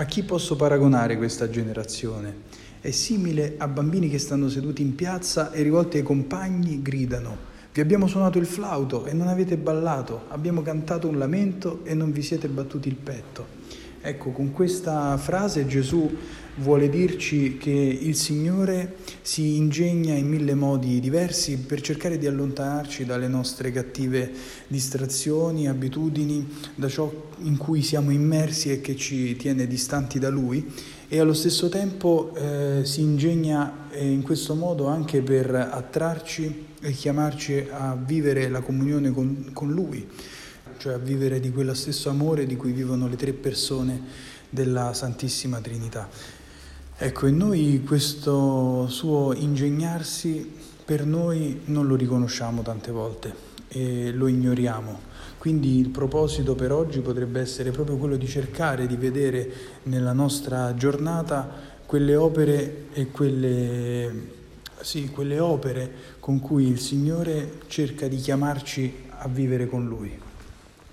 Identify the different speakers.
Speaker 1: A chi posso paragonare questa generazione? È simile a bambini che stanno seduti in piazza e rivolti ai compagni gridano Vi abbiamo suonato il flauto e non avete ballato, abbiamo cantato un lamento e non vi siete battuti il petto. Ecco, con questa frase Gesù vuole dirci che il Signore si ingegna in mille modi diversi per cercare di allontanarci dalle nostre cattive distrazioni, abitudini, da ciò in cui siamo immersi e che ci tiene distanti da Lui e allo stesso tempo eh, si ingegna eh, in questo modo anche per attrarci e chiamarci a vivere la comunione con, con Lui cioè a vivere di quello stesso amore di cui vivono le tre persone della Santissima Trinità. Ecco, e noi questo suo ingegnarsi per noi non lo riconosciamo tante volte e lo ignoriamo. Quindi il proposito per oggi potrebbe essere proprio quello di cercare di vedere nella nostra giornata quelle opere e quelle, sì, quelle opere con cui il Signore cerca di chiamarci a vivere con Lui.